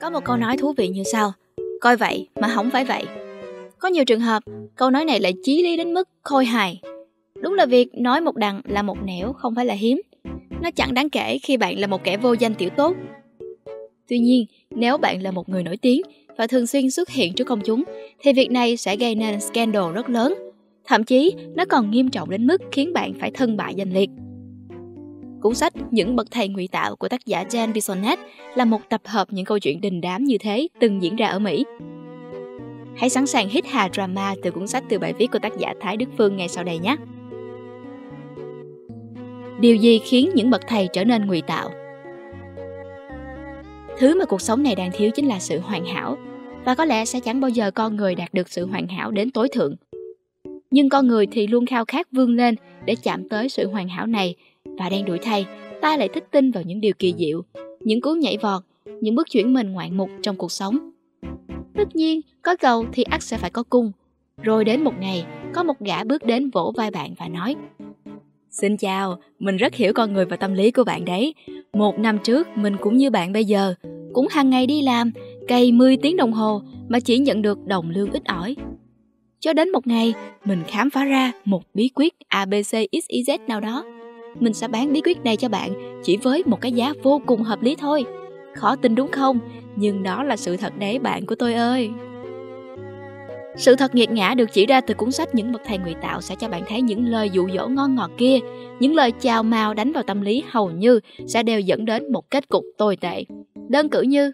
Có một câu nói thú vị như sau Coi vậy mà không phải vậy Có nhiều trường hợp Câu nói này lại chí lý đến mức khôi hài Đúng là việc nói một đằng là một nẻo không phải là hiếm Nó chẳng đáng kể khi bạn là một kẻ vô danh tiểu tốt Tuy nhiên, nếu bạn là một người nổi tiếng và thường xuyên xuất hiện trước công chúng, thì việc này sẽ gây nên scandal rất lớn. Thậm chí, nó còn nghiêm trọng đến mức khiến bạn phải thân bại danh liệt. Cuốn sách Những bậc thầy ngụy tạo của tác giả Jan Bissonette là một tập hợp những câu chuyện đình đám như thế từng diễn ra ở Mỹ. Hãy sẵn sàng hít hà drama từ cuốn sách từ bài viết của tác giả Thái Đức Phương ngay sau đây nhé. Điều gì khiến những bậc thầy trở nên ngụy tạo? Thứ mà cuộc sống này đang thiếu chính là sự hoàn hảo, và có lẽ sẽ chẳng bao giờ con người đạt được sự hoàn hảo đến tối thượng. Nhưng con người thì luôn khao khát vươn lên để chạm tới sự hoàn hảo này và đang đuổi thay, ta lại thích tin vào những điều kỳ diệu, những cú nhảy vọt, những bước chuyển mình ngoạn mục trong cuộc sống. Tất nhiên, có cầu thì ắt sẽ phải có cung. Rồi đến một ngày, có một gã bước đến vỗ vai bạn và nói Xin chào, mình rất hiểu con người và tâm lý của bạn đấy. Một năm trước, mình cũng như bạn bây giờ, cũng hàng ngày đi làm, cày 10 tiếng đồng hồ mà chỉ nhận được đồng lương ít ỏi. Cho đến một ngày, mình khám phá ra một bí quyết ABCXYZ nào đó. Mình sẽ bán bí quyết này cho bạn chỉ với một cái giá vô cùng hợp lý thôi. Khó tin đúng không? Nhưng đó là sự thật đấy bạn của tôi ơi. Sự thật nghiệt ngã được chỉ ra từ cuốn sách Những bậc thầy ngụy tạo sẽ cho bạn thấy những lời dụ dỗ ngon ngọt kia, những lời chào mào đánh vào tâm lý hầu như sẽ đều dẫn đến một kết cục tồi tệ. Đơn cử như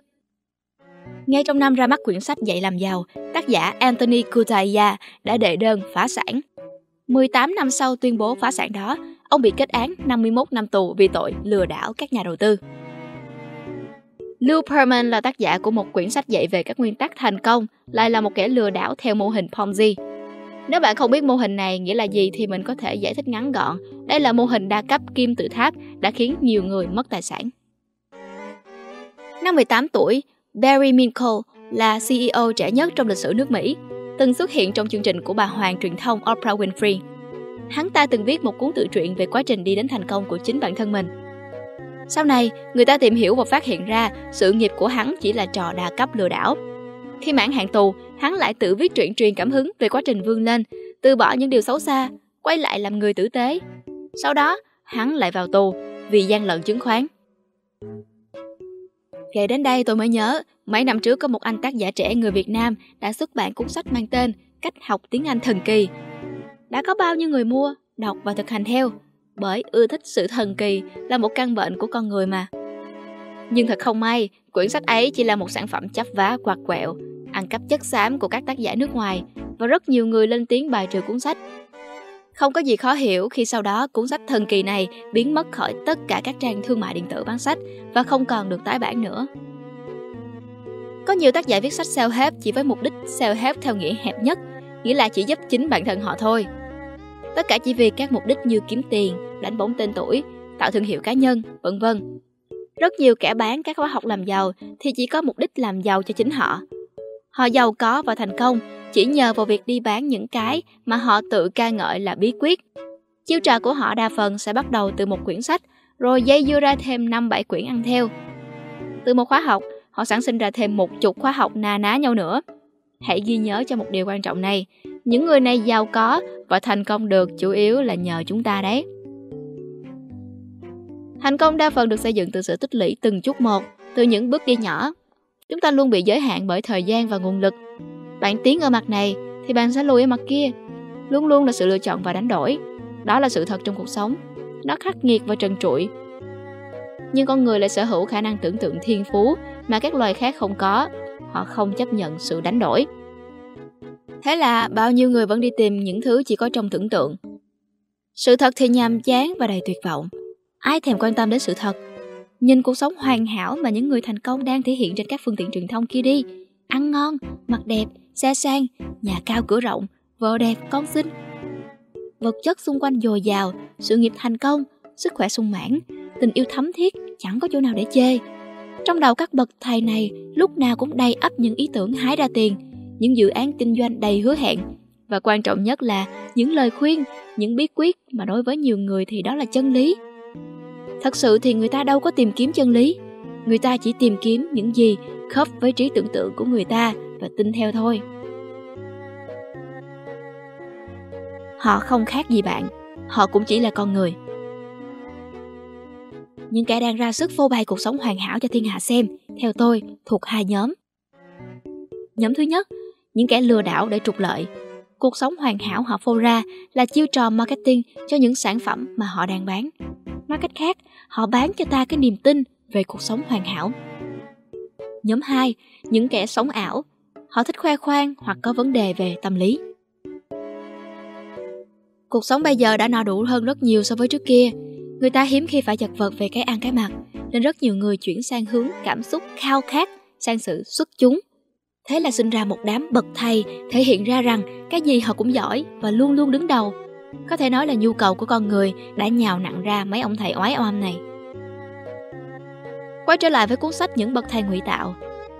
ngay trong năm ra mắt quyển sách Dạy làm giàu, tác giả Anthony Kutaya đã đệ đơn phá sản. 18 năm sau tuyên bố phá sản đó, ông bị kết án 51 năm tù vì tội lừa đảo các nhà đầu tư. Lou Perman là tác giả của một quyển sách dạy về các nguyên tắc thành công, lại là một kẻ lừa đảo theo mô hình Ponzi. Nếu bạn không biết mô hình này nghĩa là gì thì mình có thể giải thích ngắn gọn. Đây là mô hình đa cấp kim tự tháp đã khiến nhiều người mất tài sản. Năm 18 tuổi, Barry Minko là CEO trẻ nhất trong lịch sử nước Mỹ, từng xuất hiện trong chương trình của bà hoàng truyền thông Oprah Winfrey. Hắn ta từng viết một cuốn tự truyện về quá trình đi đến thành công của chính bản thân mình – sau này, người ta tìm hiểu và phát hiện ra sự nghiệp của hắn chỉ là trò đa cấp lừa đảo. Khi mãn hạn tù, hắn lại tự viết truyện truyền cảm hứng về quá trình vươn lên, từ bỏ những điều xấu xa, quay lại làm người tử tế. Sau đó, hắn lại vào tù vì gian lận chứng khoán. Kể đến đây tôi mới nhớ, mấy năm trước có một anh tác giả trẻ người Việt Nam đã xuất bản cuốn sách mang tên Cách học tiếng Anh thần kỳ. Đã có bao nhiêu người mua, đọc và thực hành theo, bởi ưa thích sự thần kỳ là một căn bệnh của con người mà. Nhưng thật không may, quyển sách ấy chỉ là một sản phẩm chắp vá quạt quẹo, ăn cắp chất xám của các tác giả nước ngoài và rất nhiều người lên tiếng bài trừ cuốn sách. Không có gì khó hiểu khi sau đó cuốn sách thần kỳ này biến mất khỏi tất cả các trang thương mại điện tử bán sách và không còn được tái bản nữa. Có nhiều tác giả viết sách self-help chỉ với mục đích self-help theo nghĩa hẹp nhất, nghĩa là chỉ giúp chính bản thân họ thôi. Tất cả chỉ vì các mục đích như kiếm tiền, đánh bóng tên tuổi, tạo thương hiệu cá nhân, vân vân. Rất nhiều kẻ bán các khóa học làm giàu thì chỉ có mục đích làm giàu cho chính họ. Họ giàu có và thành công chỉ nhờ vào việc đi bán những cái mà họ tự ca ngợi là bí quyết. Chiêu trò của họ đa phần sẽ bắt đầu từ một quyển sách, rồi dây dưa ra thêm 5-7 quyển ăn theo. Từ một khóa học, họ sản sinh ra thêm một chục khóa học na ná nhau nữa. Hãy ghi nhớ cho một điều quan trọng này, những người này giàu có và thành công được chủ yếu là nhờ chúng ta đấy. Thành công đa phần được xây dựng từ sự tích lũy từng chút một, từ những bước đi nhỏ. Chúng ta luôn bị giới hạn bởi thời gian và nguồn lực. Bạn tiến ở mặt này thì bạn sẽ lùi ở mặt kia. Luôn luôn là sự lựa chọn và đánh đổi. Đó là sự thật trong cuộc sống. Nó khắc nghiệt và trần trụi. Nhưng con người lại sở hữu khả năng tưởng tượng thiên phú mà các loài khác không có. Họ không chấp nhận sự đánh đổi. Thế là bao nhiêu người vẫn đi tìm những thứ chỉ có trong tưởng tượng. Sự thật thì nhàm chán và đầy tuyệt vọng. Ai thèm quan tâm đến sự thật? Nhìn cuộc sống hoàn hảo mà những người thành công đang thể hiện trên các phương tiện truyền thông kia đi. Ăn ngon, mặc đẹp, xe sang, nhà cao cửa rộng, vợ đẹp, con xinh. Vật chất xung quanh dồi dào, sự nghiệp thành công, sức khỏe sung mãn, tình yêu thấm thiết, chẳng có chỗ nào để chê. Trong đầu các bậc thầy này lúc nào cũng đầy ắp những ý tưởng hái ra tiền, những dự án kinh doanh đầy hứa hẹn và quan trọng nhất là những lời khuyên, những bí quyết mà đối với nhiều người thì đó là chân lý. Thật sự thì người ta đâu có tìm kiếm chân lý. Người ta chỉ tìm kiếm những gì khớp với trí tưởng tượng của người ta và tin theo thôi. Họ không khác gì bạn, họ cũng chỉ là con người. Những kẻ đang ra sức phô bày cuộc sống hoàn hảo cho thiên hạ xem, theo tôi, thuộc hai nhóm. Nhóm thứ nhất, những kẻ lừa đảo để trục lợi. Cuộc sống hoàn hảo họ phô ra là chiêu trò marketing cho những sản phẩm mà họ đang bán. Nói cách khác, họ bán cho ta cái niềm tin về cuộc sống hoàn hảo. Nhóm 2, những kẻ sống ảo. Họ thích khoe khoang hoặc có vấn đề về tâm lý. Cuộc sống bây giờ đã no đủ hơn rất nhiều so với trước kia. Người ta hiếm khi phải chật vật về cái ăn cái mặc, nên rất nhiều người chuyển sang hướng cảm xúc khao khát sang sự xuất chúng. Thế là sinh ra một đám bậc thầy thể hiện ra rằng cái gì họ cũng giỏi và luôn luôn đứng đầu. Có thể nói là nhu cầu của con người đã nhào nặng ra mấy ông thầy oái oăm này. Quay trở lại với cuốn sách Những bậc thầy ngụy tạo.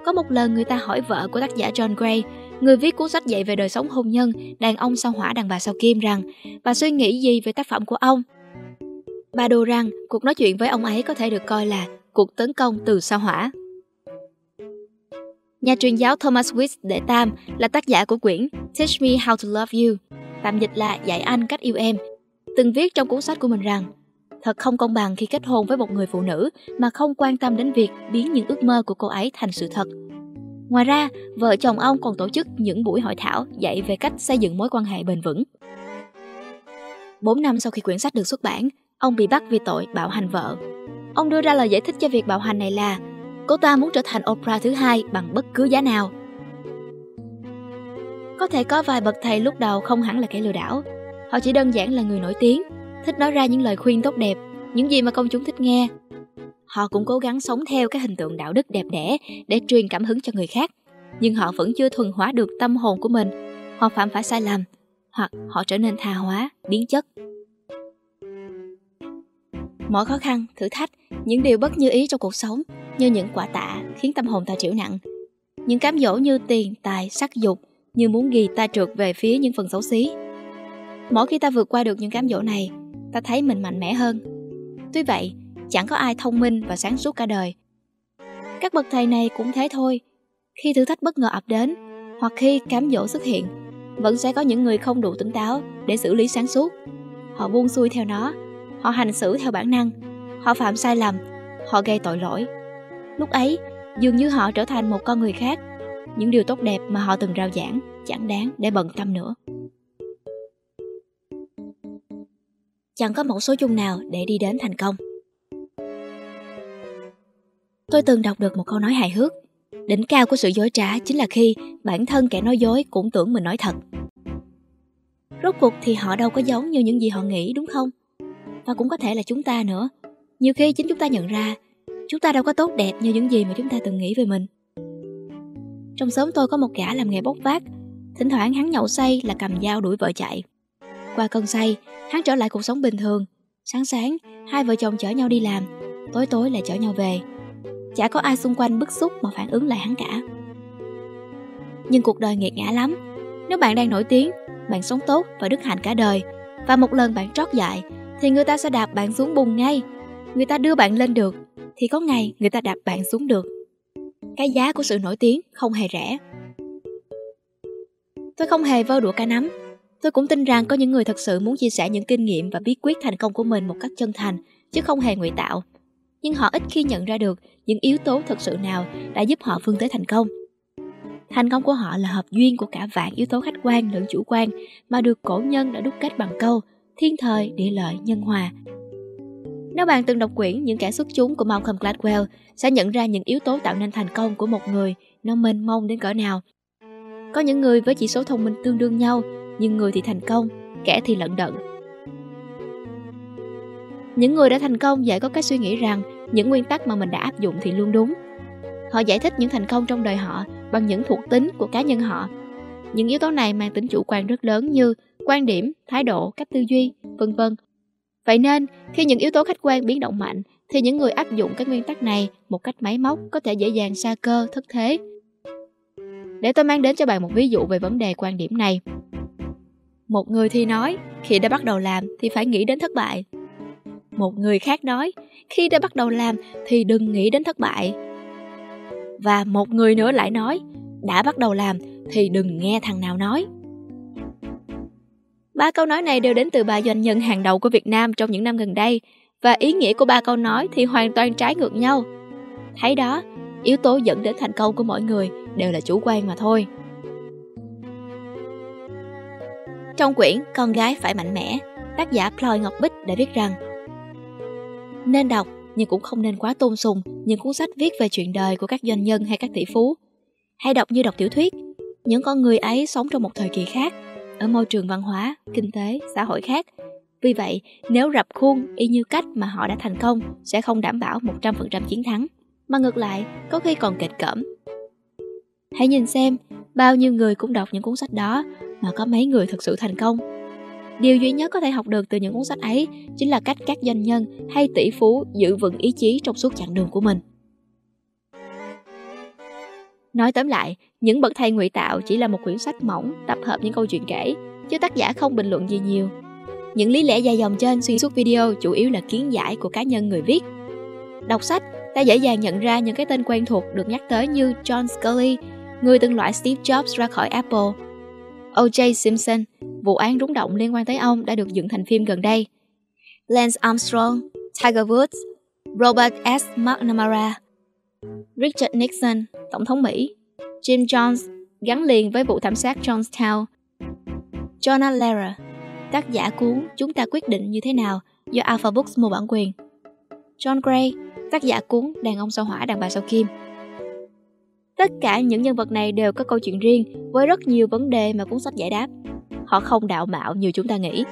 Có một lần người ta hỏi vợ của tác giả John Gray, người viết cuốn sách dạy về đời sống hôn nhân, đàn ông sao hỏa đàn bà sao kim rằng bà suy nghĩ gì về tác phẩm của ông. Bà đồ rằng cuộc nói chuyện với ông ấy có thể được coi là cuộc tấn công từ sao hỏa. Nhà truyền giáo Thomas Wicks đệ tam là tác giả của quyển Teach Me How to Love You, tạm dịch là Dạy anh cách yêu em, từng viết trong cuốn sách của mình rằng Thật không công bằng khi kết hôn với một người phụ nữ mà không quan tâm đến việc biến những ước mơ của cô ấy thành sự thật. Ngoài ra, vợ chồng ông còn tổ chức những buổi hội thảo dạy về cách xây dựng mối quan hệ bền vững. 4 năm sau khi quyển sách được xuất bản, ông bị bắt vì tội bạo hành vợ. Ông đưa ra lời giải thích cho việc bạo hành này là cô ta muốn trở thành Oprah thứ hai bằng bất cứ giá nào. Có thể có vài bậc thầy lúc đầu không hẳn là kẻ lừa đảo, họ chỉ đơn giản là người nổi tiếng thích nói ra những lời khuyên tốt đẹp, những gì mà công chúng thích nghe. Họ cũng cố gắng sống theo các hình tượng đạo đức đẹp đẽ để truyền cảm hứng cho người khác, nhưng họ vẫn chưa thuần hóa được tâm hồn của mình, Họ phạm phải sai lầm, hoặc họ trở nên tha hóa, biến chất. Mọi khó khăn, thử thách, những điều bất như ý trong cuộc sống như những quả tạ khiến tâm hồn ta chịu nặng. Những cám dỗ như tiền, tài, sắc dục như muốn ghi ta trượt về phía những phần xấu xí. Mỗi khi ta vượt qua được những cám dỗ này, ta thấy mình mạnh mẽ hơn. Tuy vậy, chẳng có ai thông minh và sáng suốt cả đời. Các bậc thầy này cũng thế thôi. Khi thử thách bất ngờ ập đến, hoặc khi cám dỗ xuất hiện, vẫn sẽ có những người không đủ tỉnh táo để xử lý sáng suốt. Họ buông xuôi theo nó, họ hành xử theo bản năng, họ phạm sai lầm, họ gây tội lỗi. Lúc ấy, dường như họ trở thành một con người khác. Những điều tốt đẹp mà họ từng rao giảng chẳng đáng để bận tâm nữa. chẳng có mẫu số chung nào để đi đến thành công. Tôi từng đọc được một câu nói hài hước. Đỉnh cao của sự dối trá chính là khi bản thân kẻ nói dối cũng tưởng mình nói thật. Rốt cuộc thì họ đâu có giống như những gì họ nghĩ đúng không? Và cũng có thể là chúng ta nữa. Nhiều khi chính chúng ta nhận ra chúng ta đâu có tốt đẹp như những gì mà chúng ta từng nghĩ về mình. Trong xóm tôi có một gã làm nghề bốc vác, thỉnh thoảng hắn nhậu say là cầm dao đuổi vợ chạy. Qua cơn say, hắn trở lại cuộc sống bình thường. Sáng sáng, hai vợ chồng chở nhau đi làm, tối tối lại chở nhau về. Chả có ai xung quanh bức xúc mà phản ứng lại hắn cả. Nhưng cuộc đời nghiệt ngã lắm. Nếu bạn đang nổi tiếng, bạn sống tốt và đức hạnh cả đời, và một lần bạn trót dại, thì người ta sẽ đạp bạn xuống bùn ngay. Người ta đưa bạn lên được, thì có ngày người ta đạp bạn xuống được. Cái giá của sự nổi tiếng không hề rẻ. Tôi không hề vơ đũa cá nắm, Tôi cũng tin rằng có những người thật sự muốn chia sẻ những kinh nghiệm và bí quyết thành công của mình một cách chân thành, chứ không hề ngụy tạo. Nhưng họ ít khi nhận ra được những yếu tố thật sự nào đã giúp họ vươn tới thành công. Thành công của họ là hợp duyên của cả vạn yếu tố khách quan lẫn chủ quan mà được cổ nhân đã đúc kết bằng câu thiên thời, địa lợi, nhân hòa. Nếu bạn từng đọc quyển Những kẻ xuất chúng của Malcolm Gladwell sẽ nhận ra những yếu tố tạo nên thành công của một người nó mênh mông đến cỡ nào. Có những người với chỉ số thông minh tương đương nhau nhưng người thì thành công, kẻ thì lận đận. Những người đã thành công dễ có cái suy nghĩ rằng những nguyên tắc mà mình đã áp dụng thì luôn đúng. Họ giải thích những thành công trong đời họ bằng những thuộc tính của cá nhân họ. Những yếu tố này mang tính chủ quan rất lớn như quan điểm, thái độ, cách tư duy, vân vân. Vậy nên, khi những yếu tố khách quan biến động mạnh, thì những người áp dụng các nguyên tắc này một cách máy móc có thể dễ dàng xa cơ, thất thế. Để tôi mang đến cho bạn một ví dụ về vấn đề quan điểm này. Một người thì nói, khi đã bắt đầu làm thì phải nghĩ đến thất bại. Một người khác nói, khi đã bắt đầu làm thì đừng nghĩ đến thất bại. Và một người nữa lại nói, đã bắt đầu làm thì đừng nghe thằng nào nói. Ba câu nói này đều đến từ ba doanh nhân hàng đầu của Việt Nam trong những năm gần đây và ý nghĩa của ba câu nói thì hoàn toàn trái ngược nhau. Thấy đó, yếu tố dẫn đến thành công của mỗi người đều là chủ quan mà thôi. Trong quyển Con gái phải mạnh mẽ, tác giả Ploy Ngọc Bích đã viết rằng Nên đọc nhưng cũng không nên quá tôn sùng những cuốn sách viết về chuyện đời của các doanh nhân hay các tỷ phú. Hãy đọc như đọc tiểu thuyết, những con người ấy sống trong một thời kỳ khác, ở môi trường văn hóa, kinh tế, xã hội khác. Vì vậy, nếu rập khuôn y như cách mà họ đã thành công sẽ không đảm bảo 100% chiến thắng, mà ngược lại có khi còn kịch cỡm. Hãy nhìn xem, bao nhiêu người cũng đọc những cuốn sách đó mà có mấy người thực sự thành công. Điều duy nhất có thể học được từ những cuốn sách ấy chính là cách các doanh nhân hay tỷ phú giữ vững ý chí trong suốt chặng đường của mình. Nói tóm lại, những bậc thầy ngụy tạo chỉ là một quyển sách mỏng tập hợp những câu chuyện kể, chứ tác giả không bình luận gì nhiều. Những lý lẽ dài dòng trên xuyên suốt video chủ yếu là kiến giải của cá nhân người viết. Đọc sách, ta dễ dàng nhận ra những cái tên quen thuộc được nhắc tới như John Scully, người từng loại Steve Jobs ra khỏi Apple, O.J. Simpson, vụ án rúng động liên quan tới ông đã được dựng thành phim gần đây. Lance Armstrong, Tiger Woods, Robert S. McNamara, Richard Nixon, Tổng thống Mỹ, Jim Jones gắn liền với vụ thảm sát Jonestown, Jonah Lehrer, tác giả cuốn Chúng ta quyết định như thế nào do Alpha Books mua bản quyền, John Gray, tác giả cuốn Đàn ông sao hỏa đàn bà sao kim. Tất cả những nhân vật này đều có câu chuyện riêng với rất nhiều vấn đề mà cuốn sách giải đáp. Họ không đạo mạo như chúng ta nghĩ.